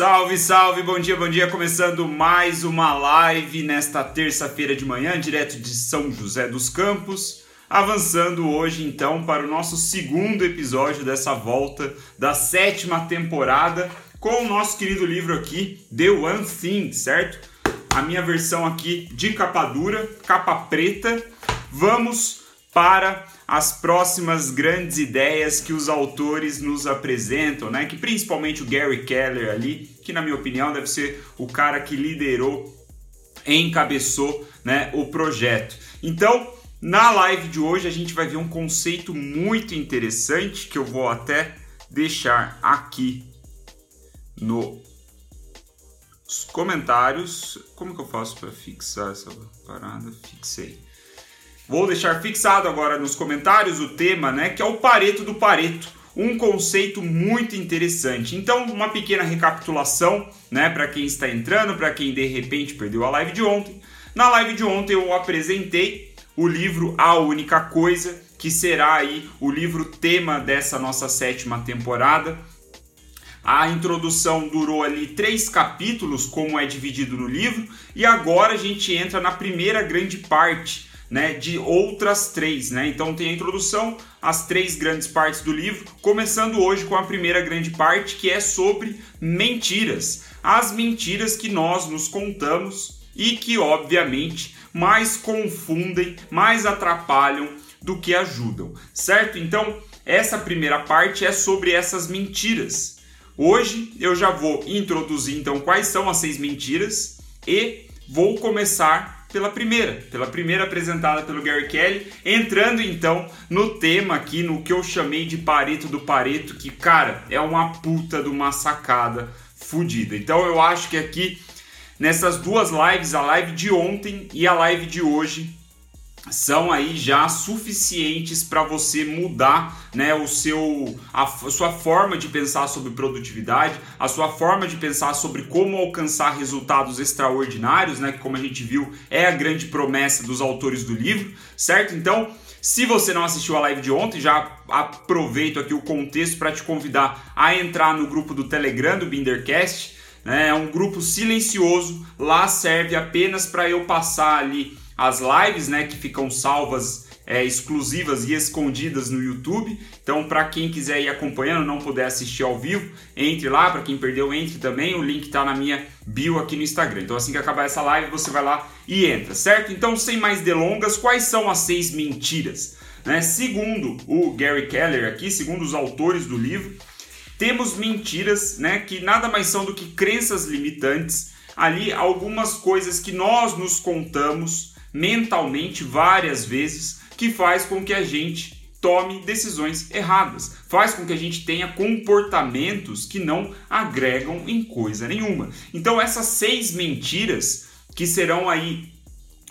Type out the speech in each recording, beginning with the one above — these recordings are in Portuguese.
Salve, salve, bom dia, bom dia. Começando mais uma live nesta terça-feira de manhã, direto de São José dos Campos. Avançando hoje então para o nosso segundo episódio dessa volta da sétima temporada com o nosso querido livro aqui, The One Thing, certo? A minha versão aqui de capa dura, capa preta. Vamos para as próximas grandes ideias que os autores nos apresentam, né? Que principalmente o Gary Keller ali, que na minha opinião deve ser o cara que liderou, encabeçou, né, o projeto. Então, na live de hoje a gente vai ver um conceito muito interessante que eu vou até deixar aqui nos comentários. Como que eu faço para fixar essa parada? Fixei. Vou deixar fixado agora nos comentários o tema, né, que é o Pareto do Pareto, um conceito muito interessante. Então, uma pequena recapitulação, né, para quem está entrando, para quem de repente perdeu a live de ontem. Na live de ontem eu apresentei o livro A Única Coisa, que será aí o livro tema dessa nossa sétima temporada. A introdução durou ali três capítulos, como é dividido no livro, e agora a gente entra na primeira grande parte, né, de outras três, né? Então tem a introdução, as três grandes partes do livro, começando hoje com a primeira grande parte que é sobre mentiras, as mentiras que nós nos contamos e que obviamente mais confundem, mais atrapalham do que ajudam, certo? Então essa primeira parte é sobre essas mentiras. Hoje eu já vou introduzir então quais são as seis mentiras e vou começar pela primeira, pela primeira apresentada pelo Gary Kelly, entrando então no tema aqui, no que eu chamei de Pareto do Pareto, que cara, é uma puta de uma sacada fodida. Então eu acho que aqui nessas duas lives, a live de ontem e a live de hoje, são aí já suficientes para você mudar né, o seu, a, a, sua forma de pensar sobre produtividade, a sua forma de pensar sobre como alcançar resultados extraordinários, né, que como a gente viu é a grande promessa dos autores do livro, certo? Então, se você não assistiu a live de ontem, já aproveito aqui o contexto para te convidar a entrar no grupo do Telegram do Bindercast. Né, é um grupo silencioso, lá serve apenas para eu passar ali as lives, né, que ficam salvas é, exclusivas e escondidas no YouTube. Então, para quem quiser ir acompanhando, não puder assistir ao vivo, entre lá. Para quem perdeu, entre também. O link está na minha bio aqui no Instagram. Então, assim que acabar essa live, você vai lá e entra, certo? Então, sem mais delongas, quais são as seis mentiras? Né? Segundo o Gary Keller aqui, segundo os autores do livro, temos mentiras, né, que nada mais são do que crenças limitantes. Ali algumas coisas que nós nos contamos mentalmente várias vezes, que faz com que a gente tome decisões erradas, faz com que a gente tenha comportamentos que não agregam em coisa nenhuma. Então essas seis mentiras que serão aí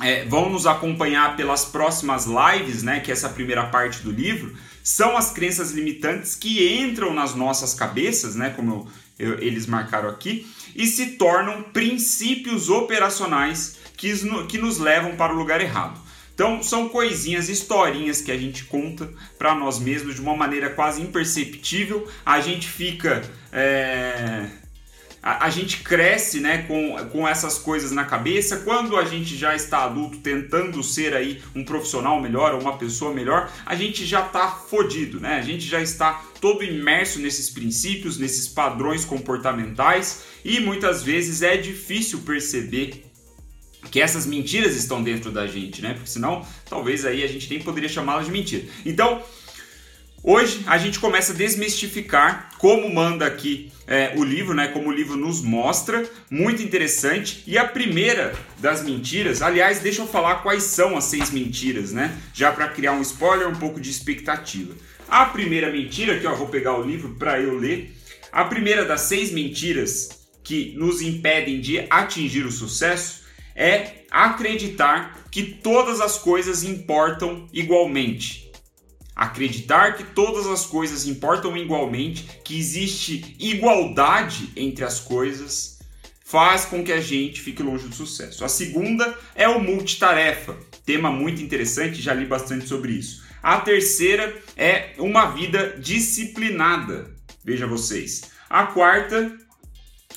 é, vão nos acompanhar pelas próximas lives, né? Que é essa primeira parte do livro são as crenças limitantes que entram nas nossas cabeças, né? Como eu, eu, eles marcaram aqui e se tornam princípios operacionais que, que nos levam para o lugar errado. Então, são coisinhas, historinhas que a gente conta para nós mesmos de uma maneira quase imperceptível. A gente fica. É... A, a, gente cresce né, com, com essas coisas na cabeça. Quando a gente já está adulto, tentando ser aí um profissional melhor ou uma pessoa melhor, a gente já está fodido, né? A gente já está todo imerso nesses princípios, nesses padrões comportamentais e muitas vezes é difícil perceber que essas mentiras estão dentro da gente, né? Porque senão, talvez aí a gente nem poderia chamá-las de mentira. Então, hoje a gente começa a desmistificar como manda aqui é, o livro, né? Como o livro nos mostra, muito interessante. E a primeira das mentiras, aliás, deixa eu falar quais são as seis mentiras, né? Já para criar um spoiler, um pouco de expectativa. A primeira mentira, que eu vou pegar o livro para eu ler. A primeira das seis mentiras que nos impedem de atingir o sucesso é acreditar que todas as coisas importam igualmente. Acreditar que todas as coisas importam igualmente, que existe igualdade entre as coisas, faz com que a gente fique longe do sucesso. A segunda é o multitarefa, tema muito interessante, já li bastante sobre isso. A terceira é uma vida disciplinada, veja vocês. A quarta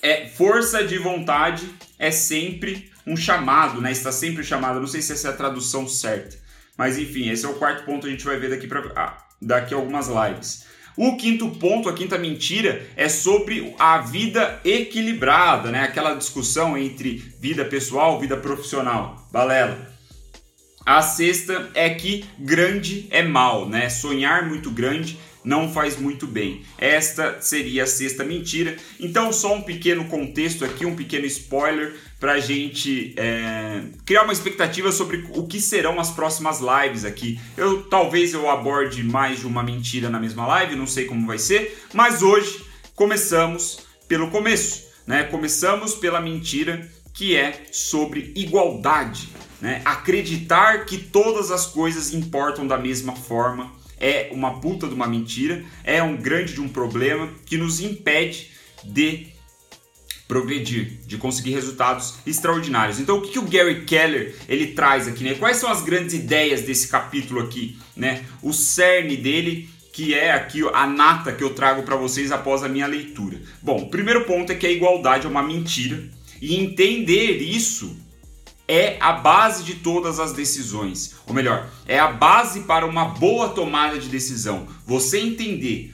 é força de vontade é sempre um chamado, né? Está sempre chamado. Não sei se essa é a tradução certa, mas enfim, esse é o quarto ponto que a gente vai ver daqui para ah, daqui a algumas lives. O quinto ponto, a quinta mentira, é sobre a vida equilibrada, né? Aquela discussão entre vida pessoal, vida profissional. Balela. A sexta é que grande é mal, né? Sonhar muito grande não faz muito bem. Esta seria a sexta mentira. Então, só um pequeno contexto aqui, um pequeno spoiler para a gente é, criar uma expectativa sobre o que serão as próximas lives aqui. Eu talvez eu aborde mais de uma mentira na mesma live, não sei como vai ser, mas hoje começamos pelo começo, né? Começamos pela mentira que é sobre igualdade, né? Acreditar que todas as coisas importam da mesma forma é uma puta de uma mentira, é um grande de um problema que nos impede de progredir, de conseguir resultados extraordinários. Então, o que, que o Gary Keller ele traz aqui, né? Quais são as grandes ideias desse capítulo aqui, né? O cerne dele que é aqui a nata que eu trago para vocês após a minha leitura. Bom, o primeiro ponto é que a igualdade é uma mentira e entender isso é a base de todas as decisões. Ou melhor, é a base para uma boa tomada de decisão. Você entender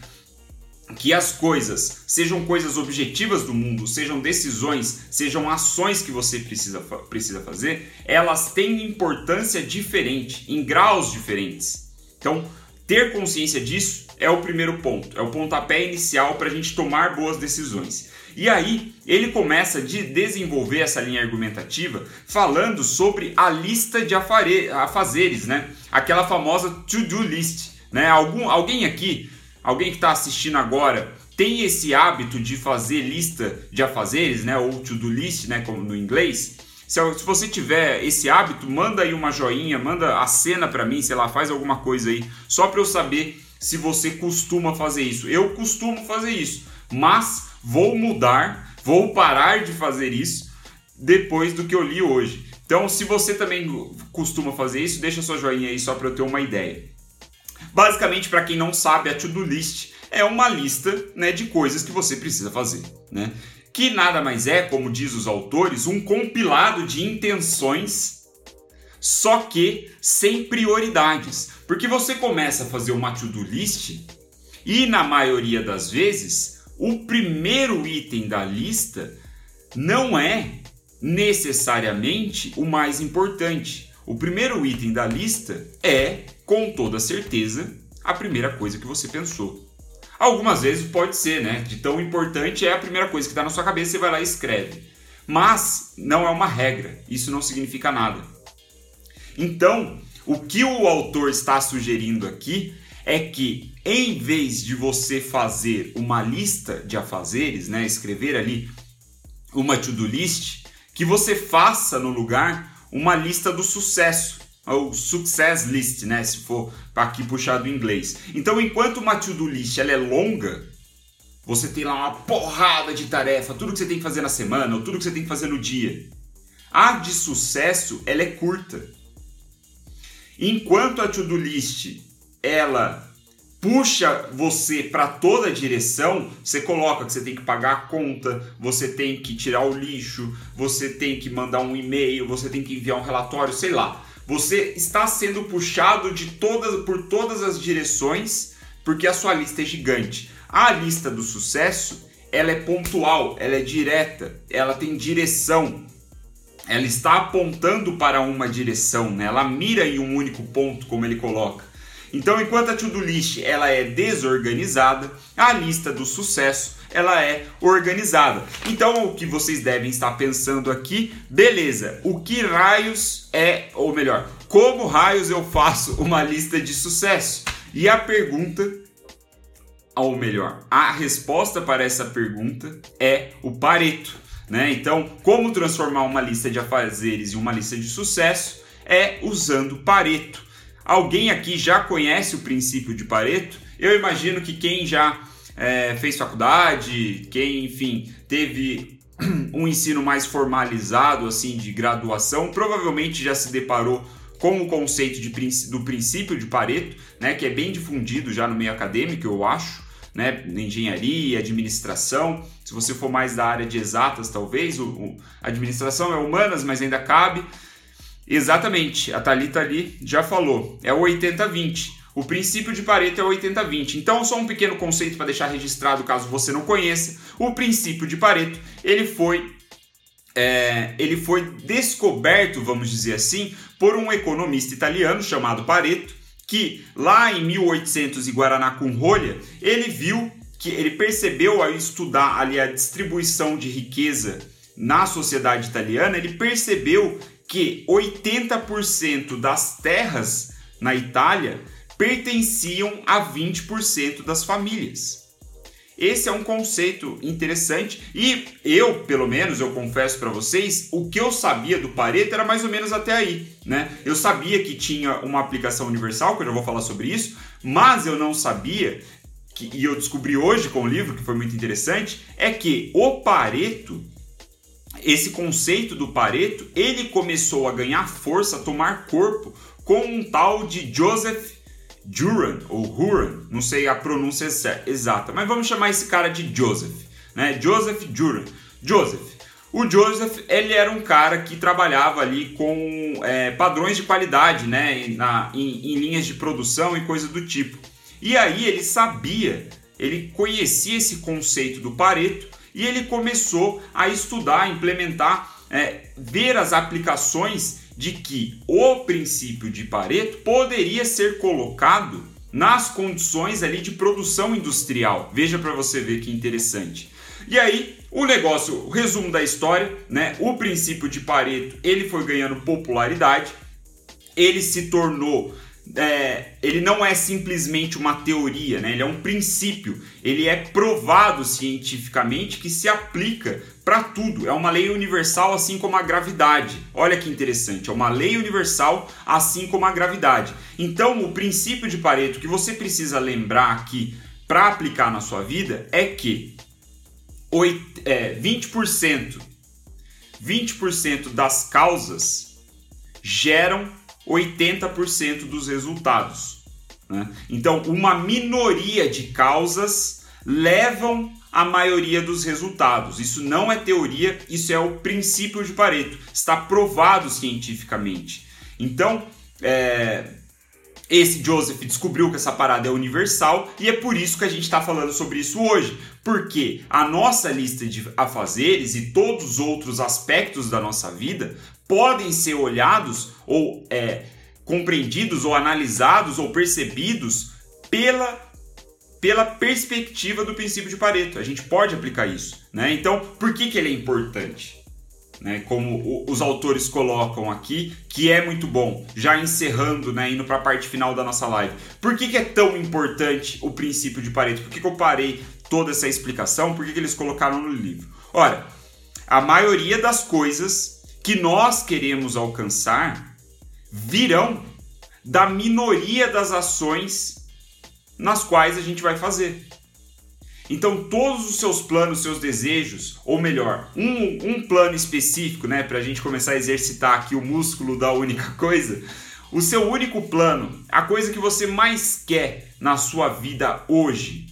que as coisas sejam coisas objetivas do mundo, sejam decisões, sejam ações que você precisa, precisa fazer, elas têm importância diferente, em graus diferentes. Então, ter consciência disso é o primeiro ponto, é o pontapé inicial para a gente tomar boas decisões. E aí ele começa de desenvolver essa linha argumentativa falando sobre a lista de afazeres, né? Aquela famosa to-do list, né? Algum, alguém aqui, alguém que está assistindo agora, tem esse hábito de fazer lista de afazeres, né? Ou to-do list, né? Como no inglês. Se, se você tiver esse hábito, manda aí uma joinha, manda a cena para mim, sei lá, faz alguma coisa aí, só para eu saber se você costuma fazer isso. Eu costumo fazer isso, mas vou mudar, vou parar de fazer isso depois do que eu li hoje. Então, se você também costuma fazer isso, deixa sua joinha aí só para eu ter uma ideia. Basicamente, para quem não sabe, a to-do list é uma lista né, de coisas que você precisa fazer, né? Que nada mais é, como diz os autores, um compilado de intenções, só que sem prioridades. Porque você começa a fazer uma to-do list e na maioria das vezes o primeiro item da lista não é necessariamente o mais importante. O primeiro item da lista é, com toda certeza, a primeira coisa que você pensou. Algumas vezes pode ser, né? De tão importante é a primeira coisa que está na sua cabeça, você vai lá e escreve. Mas não é uma regra, isso não significa nada. Então, o que o autor está sugerindo aqui é que em vez de você fazer uma lista de afazeres, né, escrever ali uma to-do list, que você faça no lugar uma lista do sucesso, ou success list, né, se for aqui puxado em inglês. Então, enquanto uma to-do list ela é longa, você tem lá uma porrada de tarefa, tudo que você tem que fazer na semana, ou tudo que você tem que fazer no dia. A de sucesso, ela é curta. Enquanto a to-do list ela puxa você para toda direção, você coloca que você tem que pagar a conta, você tem que tirar o lixo, você tem que mandar um e-mail, você tem que enviar um relatório, sei lá. Você está sendo puxado de todas por todas as direções, porque a sua lista é gigante. A lista do sucesso, ela é pontual, ela é direta, ela tem direção. Ela está apontando para uma direção, né? ela mira em um único ponto, como ele coloca. Então, enquanto a to-do list ela é desorganizada, a lista do sucesso ela é organizada. Então, o que vocês devem estar pensando aqui, beleza? O que raios é, ou melhor, como raios eu faço uma lista de sucesso? E a pergunta, ou melhor, a resposta para essa pergunta é o Pareto. Né? Então, como transformar uma lista de afazeres em uma lista de sucesso é usando Pareto. Alguém aqui já conhece o princípio de Pareto? Eu imagino que quem já é, fez faculdade, quem, enfim, teve um ensino mais formalizado, assim, de graduação, provavelmente já se deparou com o conceito de, do princípio de Pareto, né, que é bem difundido já no meio acadêmico, eu acho. né? Engenharia, administração. Se você for mais da área de exatas, talvez, o, o administração é humanas, mas ainda cabe. Exatamente, a Thalita ali já falou, é o 80-20. O princípio de Pareto é o 80-20. Então, só um pequeno conceito para deixar registrado caso você não conheça. O princípio de Pareto, ele foi é, ele foi descoberto, vamos dizer assim, por um economista italiano chamado Pareto, que lá em 1800 e Guaraná com rolha, ele viu que ele percebeu ao estudar ali a distribuição de riqueza na sociedade italiana, ele percebeu que 80% das terras na Itália pertenciam a 20% das famílias. Esse é um conceito interessante e eu, pelo menos, eu confesso para vocês, o que eu sabia do Pareto era mais ou menos até aí, né? Eu sabia que tinha uma aplicação universal, que eu já vou falar sobre isso, mas eu não sabia que, e eu descobri hoje com o livro, que foi muito interessante, é que o Pareto esse conceito do Pareto, ele começou a ganhar força, a tomar corpo com um tal de Joseph Duran ou Huran, não sei a pronúncia exata, mas vamos chamar esse cara de Joseph, né? Joseph Duran. Joseph. O Joseph, ele era um cara que trabalhava ali com é, padrões de qualidade, né? Na, em, em linhas de produção e coisa do tipo. E aí ele sabia, ele conhecia esse conceito do Pareto e ele começou a estudar, implementar, é, ver as aplicações de que o princípio de Pareto poderia ser colocado nas condições ali de produção industrial. Veja para você ver que interessante. E aí, o negócio, o resumo da história, né? O princípio de Pareto, ele foi ganhando popularidade, ele se tornou é, ele não é simplesmente uma teoria, né? ele é um princípio, ele é provado cientificamente que se aplica para tudo. É uma lei universal, assim como a gravidade. Olha que interessante, é uma lei universal, assim como a gravidade. Então, o princípio de Pareto que você precisa lembrar aqui para aplicar na sua vida é que 8, é, 20%, 20% das causas geram 80% dos resultados. Né? Então, uma minoria de causas levam a maioria dos resultados. Isso não é teoria, isso é o princípio de Pareto. Está provado cientificamente. Então, é, esse Joseph descobriu que essa parada é universal e é por isso que a gente está falando sobre isso hoje. Porque a nossa lista de afazeres e todos os outros aspectos da nossa vida podem ser olhados ou é, compreendidos ou analisados ou percebidos pela pela perspectiva do princípio de Pareto. A gente pode aplicar isso, né? Então, por que, que ele é importante? Né, como os autores colocam aqui, que é muito bom. Já encerrando, né, indo para a parte final da nossa live. Por que, que é tão importante o princípio de Pareto? Por que, que eu parei toda essa explicação? Por que, que eles colocaram no livro? Ora, a maioria das coisas que nós queremos alcançar virão da minoria das ações nas quais a gente vai fazer. Então, todos os seus planos, seus desejos, ou melhor, um, um plano específico, né, para a gente começar a exercitar aqui o músculo da única coisa, o seu único plano, a coisa que você mais quer na sua vida hoje,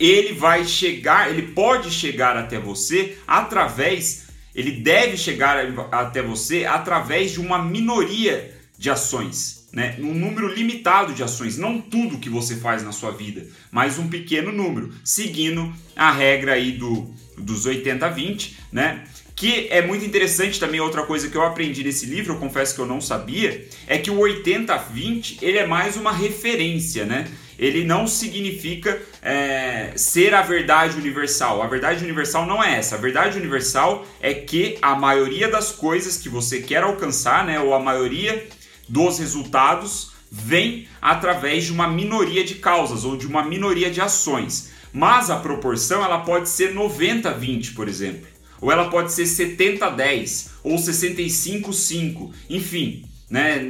ele vai chegar, ele pode chegar até você através ele deve chegar até você através de uma minoria de ações, né? um número limitado de ações, não tudo que você faz na sua vida, mas um pequeno número, seguindo a regra aí do, dos 80-20, né? Que é muito interessante também, outra coisa que eu aprendi nesse livro, eu confesso que eu não sabia, é que o 80-20 ele é mais uma referência, né? Ele não significa é, ser a verdade universal. A verdade universal não é essa. A verdade universal é que a maioria das coisas que você quer alcançar, né, ou a maioria dos resultados, vem através de uma minoria de causas ou de uma minoria de ações. Mas a proporção ela pode ser 90-20, por exemplo. Ou ela pode ser 70-10 ou 65-5, enfim. Né?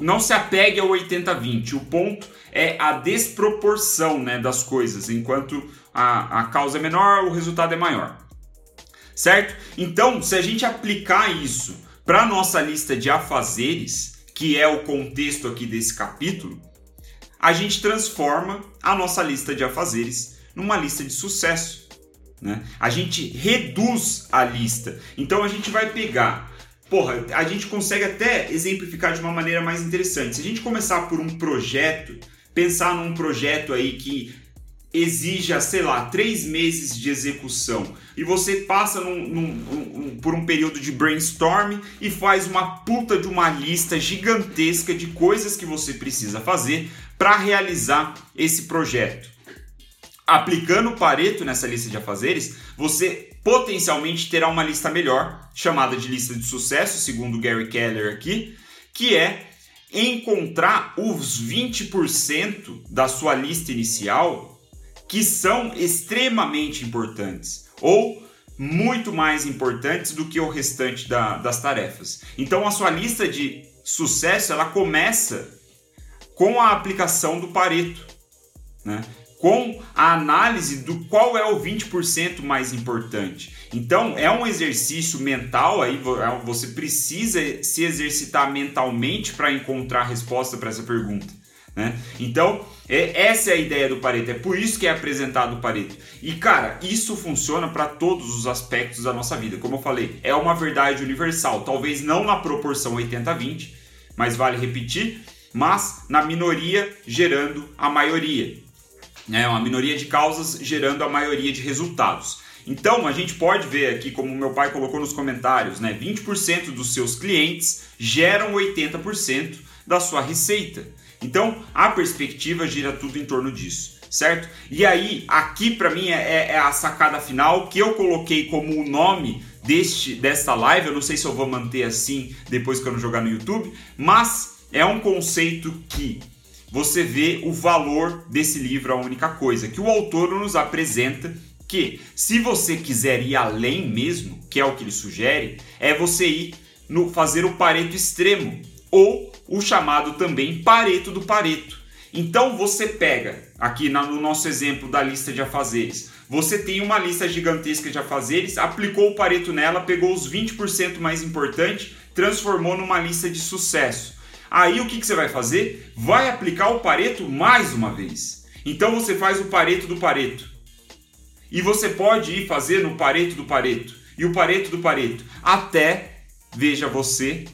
Não se apegue ao 80-20. O ponto é a desproporção né, das coisas. Enquanto a, a causa é menor, o resultado é maior. Certo? Então, se a gente aplicar isso para nossa lista de afazeres, que é o contexto aqui desse capítulo, a gente transforma a nossa lista de afazeres numa lista de sucesso. Né? A gente reduz a lista. Então a gente vai pegar. Porra, a gente consegue até exemplificar de uma maneira mais interessante. Se a gente começar por um projeto, pensar num projeto aí que exija, sei lá, três meses de execução e você passa num, num, por um período de brainstorm e faz uma puta de uma lista gigantesca de coisas que você precisa fazer para realizar esse projeto. Aplicando o Pareto nessa lista de afazeres, você potencialmente terá uma lista melhor, chamada de lista de sucesso, segundo Gary Keller aqui, que é encontrar os 20% da sua lista inicial que são extremamente importantes ou muito mais importantes do que o restante da, das tarefas. Então a sua lista de sucesso ela começa com a aplicação do Pareto, né? Com a análise do qual é o 20% mais importante. Então é um exercício mental aí, é você precisa se exercitar mentalmente para encontrar a resposta para essa pergunta. Né? Então, é, essa é a ideia do Pareto, é por isso que é apresentado o Pareto. E cara, isso funciona para todos os aspectos da nossa vida. Como eu falei, é uma verdade universal, talvez não na proporção 80-20, mas vale repetir, mas na minoria gerando a maioria. É uma minoria de causas gerando a maioria de resultados. Então, a gente pode ver aqui, como meu pai colocou nos comentários, né? 20% dos seus clientes geram 80% da sua receita. Então, a perspectiva gira tudo em torno disso, certo? E aí, aqui para mim é, é, a sacada final que eu coloquei como o nome deste desta live. Eu não sei se eu vou manter assim depois que eu não jogar no YouTube, mas é um conceito que você vê o valor desse livro, a única coisa que o autor nos apresenta que se você quiser ir além mesmo, que é o que ele sugere, é você ir no fazer o pareto extremo ou o chamado também Pareto do Pareto. Então você pega, aqui no nosso exemplo da lista de afazeres, você tem uma lista gigantesca de afazeres, aplicou o Pareto nela, pegou os 20% mais importantes, transformou numa lista de sucesso. Aí o que, que você vai fazer? Vai aplicar o Pareto mais uma vez. Então você faz o Pareto do Pareto. E você pode ir fazer no Pareto do Pareto e o Pareto do Pareto até, veja você,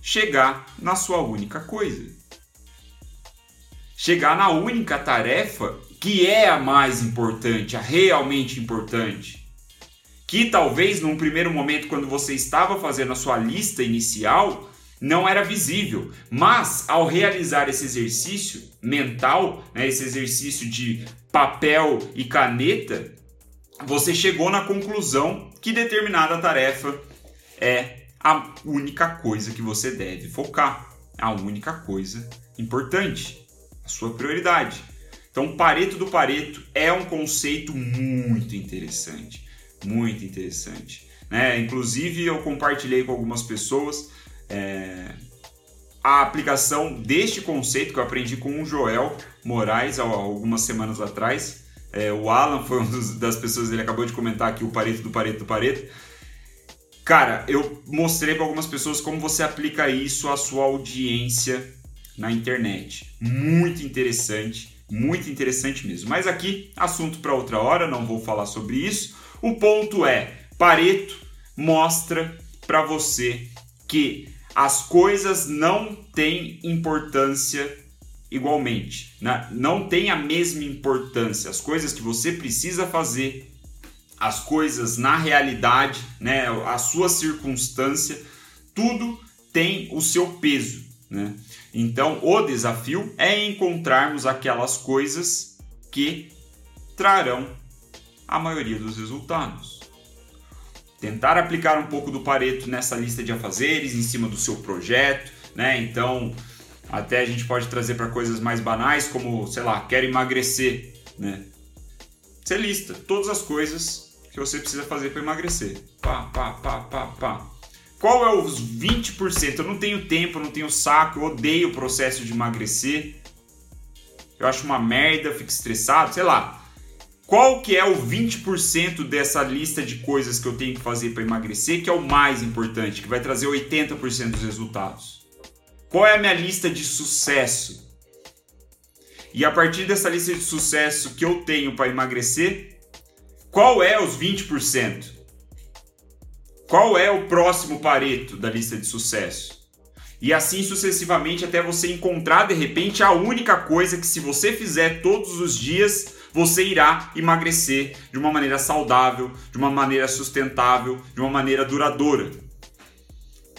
chegar na sua única coisa. Chegar na única tarefa que é a mais importante, a realmente importante. Que talvez num primeiro momento, quando você estava fazendo a sua lista inicial, não era visível, mas ao realizar esse exercício mental, né, esse exercício de papel e caneta, você chegou na conclusão que determinada tarefa é a única coisa que você deve focar, a única coisa importante, a sua prioridade. Então, Pareto do Pareto é um conceito muito interessante, muito interessante. Né? Inclusive, eu compartilhei com algumas pessoas é, a aplicação deste conceito que eu aprendi com o Joel Moraes algumas semanas atrás. É, o Alan foi uma das pessoas, ele acabou de comentar aqui o Pareto do Pareto do Pareto. Cara, eu mostrei para algumas pessoas como você aplica isso à sua audiência na internet. Muito interessante, muito interessante mesmo. Mas aqui, assunto para outra hora, não vou falar sobre isso. O ponto é, Pareto mostra para você que as coisas não têm importância igualmente, né? não tem a mesma importância. As coisas que você precisa fazer as coisas na realidade, né, a sua circunstância, tudo tem o seu peso. Né? Então, o desafio é encontrarmos aquelas coisas que trarão a maioria dos resultados. Tentar aplicar um pouco do Pareto nessa lista de afazeres em cima do seu projeto, né? Então, até a gente pode trazer para coisas mais banais, como, sei lá, quero emagrecer, né? Você lista todas as coisas que você precisa fazer para emagrecer. Pá, pá, pá, pá, pá. Qual é os 20%? Eu não tenho tempo, eu não tenho saco, eu odeio o processo de emagrecer. Eu acho uma merda, fico estressado, sei lá. Qual que é o 20% dessa lista de coisas que eu tenho que fazer para emagrecer que é o mais importante, que vai trazer 80% dos resultados? Qual é a minha lista de sucesso? E a partir dessa lista de sucesso que eu tenho para emagrecer, qual é os 20%? Qual é o próximo pareto da lista de sucesso? E assim sucessivamente até você encontrar de repente a única coisa que se você fizer todos os dias, você irá emagrecer de uma maneira saudável, de uma maneira sustentável, de uma maneira duradoura.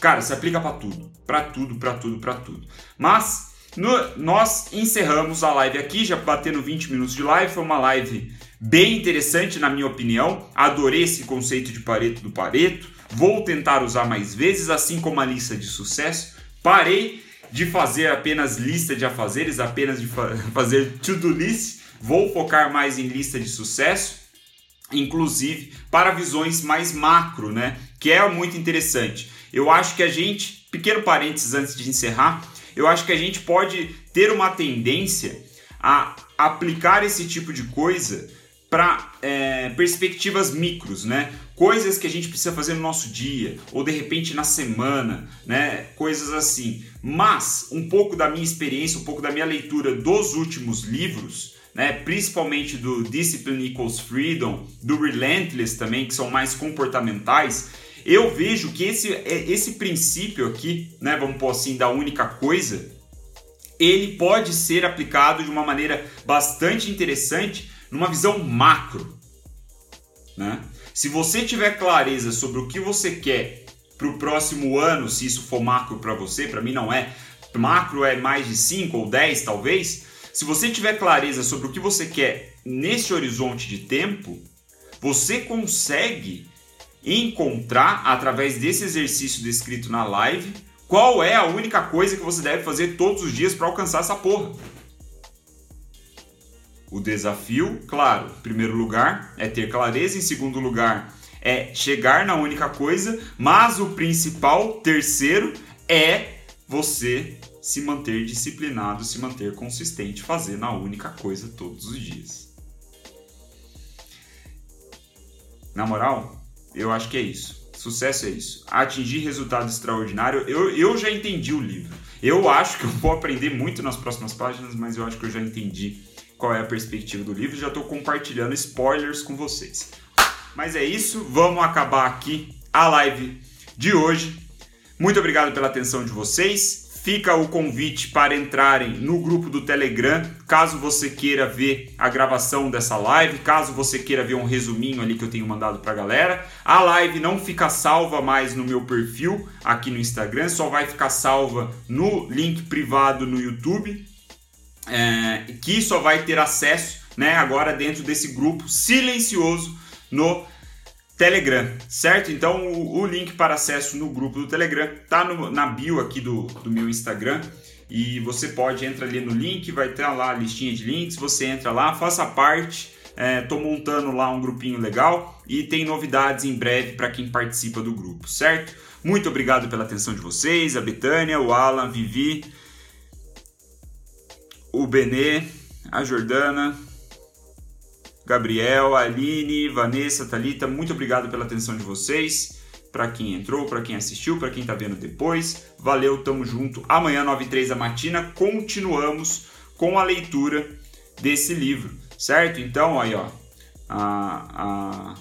Cara, se aplica para tudo, para tudo, para tudo, para tudo. Mas no, nós encerramos a live aqui, já batendo 20 minutos de live. Foi uma live bem interessante, na minha opinião. Adorei esse conceito de Pareto do Pareto. Vou tentar usar mais vezes, assim como a lista de sucesso. Parei de fazer apenas lista de afazeres, apenas de fa fazer to-do list. Vou focar mais em lista de sucesso, inclusive para visões mais macro, né? Que é muito interessante. Eu acho que a gente, pequeno parênteses antes de encerrar, eu acho que a gente pode ter uma tendência a aplicar esse tipo de coisa para é, perspectivas micros, né? Coisas que a gente precisa fazer no nosso dia ou de repente na semana, né? Coisas assim. Mas um pouco da minha experiência, um pouco da minha leitura dos últimos livros, né? Principalmente do Discipline Equals Freedom, do Relentless também, que são mais comportamentais eu vejo que esse, é, esse princípio aqui, né, vamos pôr assim, da única coisa, ele pode ser aplicado de uma maneira bastante interessante numa visão macro. Né? Se você tiver clareza sobre o que você quer para o próximo ano, se isso for macro para você, para mim não é, macro é mais de 5 ou 10 talvez. Se você tiver clareza sobre o que você quer nesse horizonte de tempo, você consegue encontrar, através desse exercício descrito na live, qual é a única coisa que você deve fazer todos os dias para alcançar essa porra. O desafio, claro, em primeiro lugar é ter clareza, em segundo lugar é chegar na única coisa, mas o principal, terceiro, é você se manter disciplinado, se manter consistente, fazendo a única coisa todos os dias. Na moral, eu acho que é isso. Sucesso é isso. Atingir resultado extraordinário. Eu, eu já entendi o livro. Eu acho que eu vou aprender muito nas próximas páginas, mas eu acho que eu já entendi qual é a perspectiva do livro. Já estou compartilhando spoilers com vocês. Mas é isso. Vamos acabar aqui a live de hoje. Muito obrigado pela atenção de vocês. Fica o convite para entrarem no grupo do Telegram, caso você queira ver a gravação dessa live, caso você queira ver um resuminho ali que eu tenho mandado para a galera. A live não fica salva mais no meu perfil aqui no Instagram, só vai ficar salva no link privado no YouTube, é, que só vai ter acesso né, agora dentro desse grupo silencioso no Telegram, certo? Então o, o, link para acesso no grupo do Telegram tá no, na bio aqui do, do meu Instagram e você pode entrar ali no link, vai ter lá a listinha de links, você entra lá, faça parte. Estou é, montando lá um grupinho legal e tem novidades em breve para quem participa do grupo, certo? Muito obrigado pela atenção de vocês, a Betânia, o Alan, Vivi, o Benê, a Jordana, Gabriel, Aline, Vanessa, Talita, muito obrigado pela atenção de vocês. Para quem entrou, para quem assistiu, para quem está vendo depois, valeu, tamo junto. Amanhã, 9 e 3 da matina, continuamos com a leitura desse livro, certo? Então, aí, ó, a, a...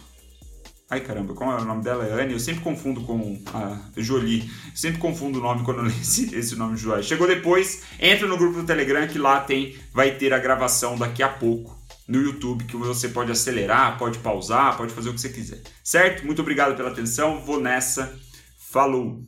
Ai caramba, como é o nome dela? É Anne. Eu sempre confundo com a Jolie. Sempre confundo o nome quando eu leio esse, esse nome Jolie. Chegou depois, entra no grupo do Telegram que lá tem, vai ter a gravação daqui a pouco no YouTube que você pode acelerar, pode pausar, pode fazer o que você quiser. Certo? Muito obrigado pela atenção. Vou nessa. Falou!